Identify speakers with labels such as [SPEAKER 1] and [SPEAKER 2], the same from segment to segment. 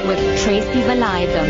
[SPEAKER 1] with Tracy Valaydham.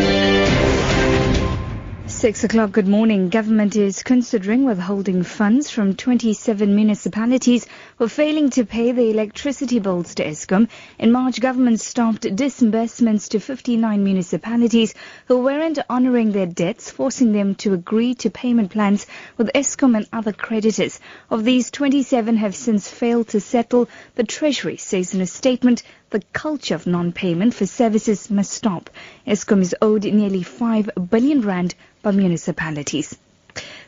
[SPEAKER 2] Six o'clock, good morning. Government is considering withholding funds from 27 municipalities for failing to pay the electricity bills to Eskom. In March, government stopped disbursements to 59 municipalities who weren't honouring their debts, forcing them to agree to payment plans with Eskom and other creditors. Of these, 27 have since failed to settle. The Treasury says in a statement the culture of non-payment for services must stop. Eskom is owed nearly 5 billion rand by municipalities.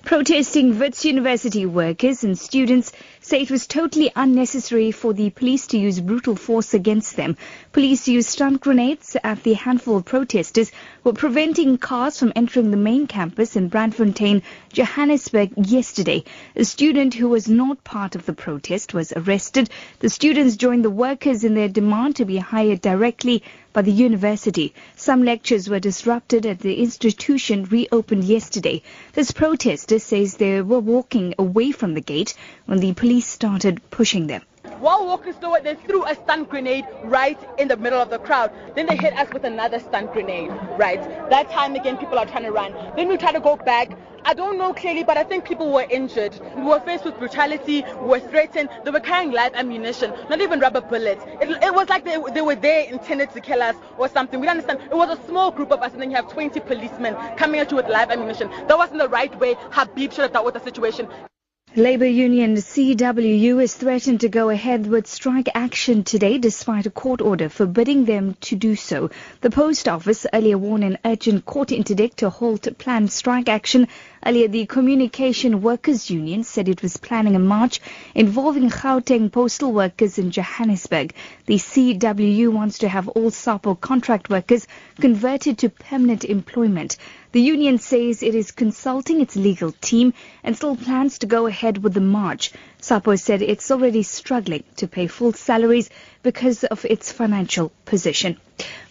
[SPEAKER 2] Protesting Wits University workers and students say it was totally unnecessary for the police to use brutal force against them. Police used stun grenades at the handful of protesters who were preventing cars from entering the main campus in Braamfontein, Johannesburg yesterday. A student who was not part of the protest was arrested. The students joined the workers in their demand to be hired directly by the university. Some lectures were disrupted at the institution reopened yesterday. This protester says they were walking away from the gate when the police started pushing them.
[SPEAKER 3] While walking slower, they threw a stun grenade right in the middle of the crowd. Then they hit us with another stun grenade, right? That time again, people are trying to run. Then we try to go back. I don't know clearly, but I think people were injured. We were faced with brutality, we were threatened. They were carrying live ammunition, not even rubber bullets. It, it was like they, they were there intended to kill us or something. We don't understand. It was a small group of us, and then you have 20 policemen coming at you with live ammunition. That wasn't the right way Habib should have dealt with the situation.
[SPEAKER 2] Labour union CWU is threatened to go ahead with strike action today despite a court order forbidding them to do so. The post office earlier warned an urgent court interdict to halt planned strike action. Earlier, the Communication Workers Union said it was planning a march involving Gauteng postal workers in Johannesburg. The CWU wants to have all SAPO contract workers converted to permanent employment. The union says it is consulting its legal team and still plans to go ahead with the march. SAPO said it's already struggling to pay full salaries because of its financial position.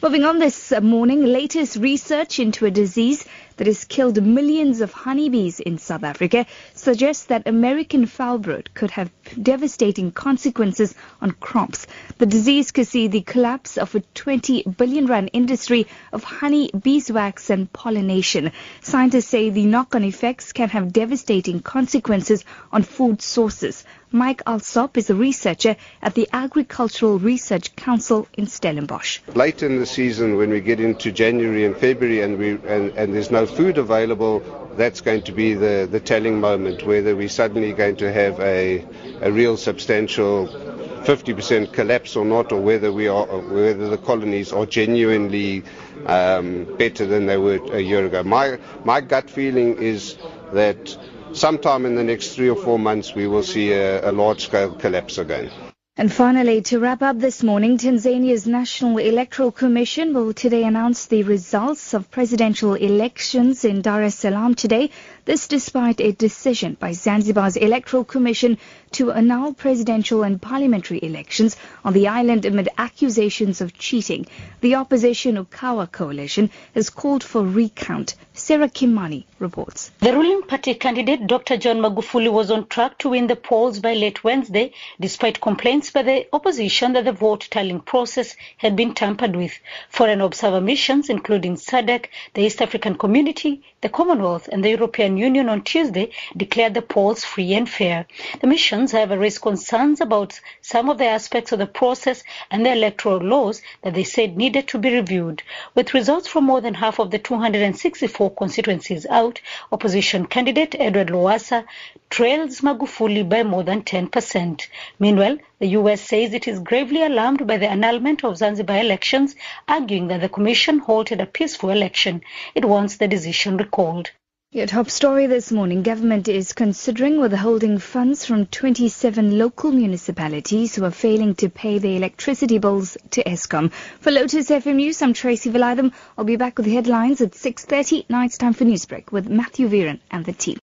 [SPEAKER 2] Moving on this morning, latest research into a disease that has killed millions of honeybees in South Africa suggests that American foulbrood could have devastating consequences on crops. The disease could see the collapse of a 20 billion rand industry of honey, beeswax and pollination. Scientists say the knock-on effects can have devastating consequences on food sources. Mike Allsopp is a researcher at the Agricultural Research Council in Stellenbosch.
[SPEAKER 4] Late in the season, when we get into January and February and, we, and, and there's no food available, that's going to be the, the telling moment, whether we're suddenly going to have a, a real substantial 50% collapse or not, or whether we are, whether the colonies are genuinely um, better than they were a year ago. My my gut feeling is that sometime in the next three or four months we will see a, a large scale collapse again.
[SPEAKER 2] And finally, to wrap up this morning, Tanzania's National Electoral Commission will today announce the results of presidential elections in Dar es Salaam today. This despite a decision by Zanzibar's Electoral Commission to annul presidential and parliamentary elections on the island amid accusations of cheating. The opposition Ukawa coalition has called for recount. Sarah Kimani reports.
[SPEAKER 5] The ruling party candidate Dr. John Magufuli was on track to win the polls by late Wednesday, despite complaints by the opposition that the vote tallying process had been tampered with. Foreign observer missions, including SADC, the East African Community, the Commonwealth, and the European Union on Tuesday, declared the polls free and fair. The missions, however, raised concerns about some of the aspects of the process and the electoral laws that they said needed to be reviewed. With results from more than half of the 264 constituencies out, opposition candidate Edward Lowassa trails Magufuli by more than 10%. Meanwhile, the U.S. says it is gravely alarmed by the annulment of Zanzibar elections, arguing that the commission halted a peaceful election. It wants the decision recalled.
[SPEAKER 2] Your top story this morning. Government is considering withholding funds from 27 local municipalities who are failing to pay their electricity bills to Eskom. For Lotus FM News, I'm Tracy Valaydham. I'll be back with the headlines at 6.30. Now it's time for Newsbreak with Matthew Viren and the team.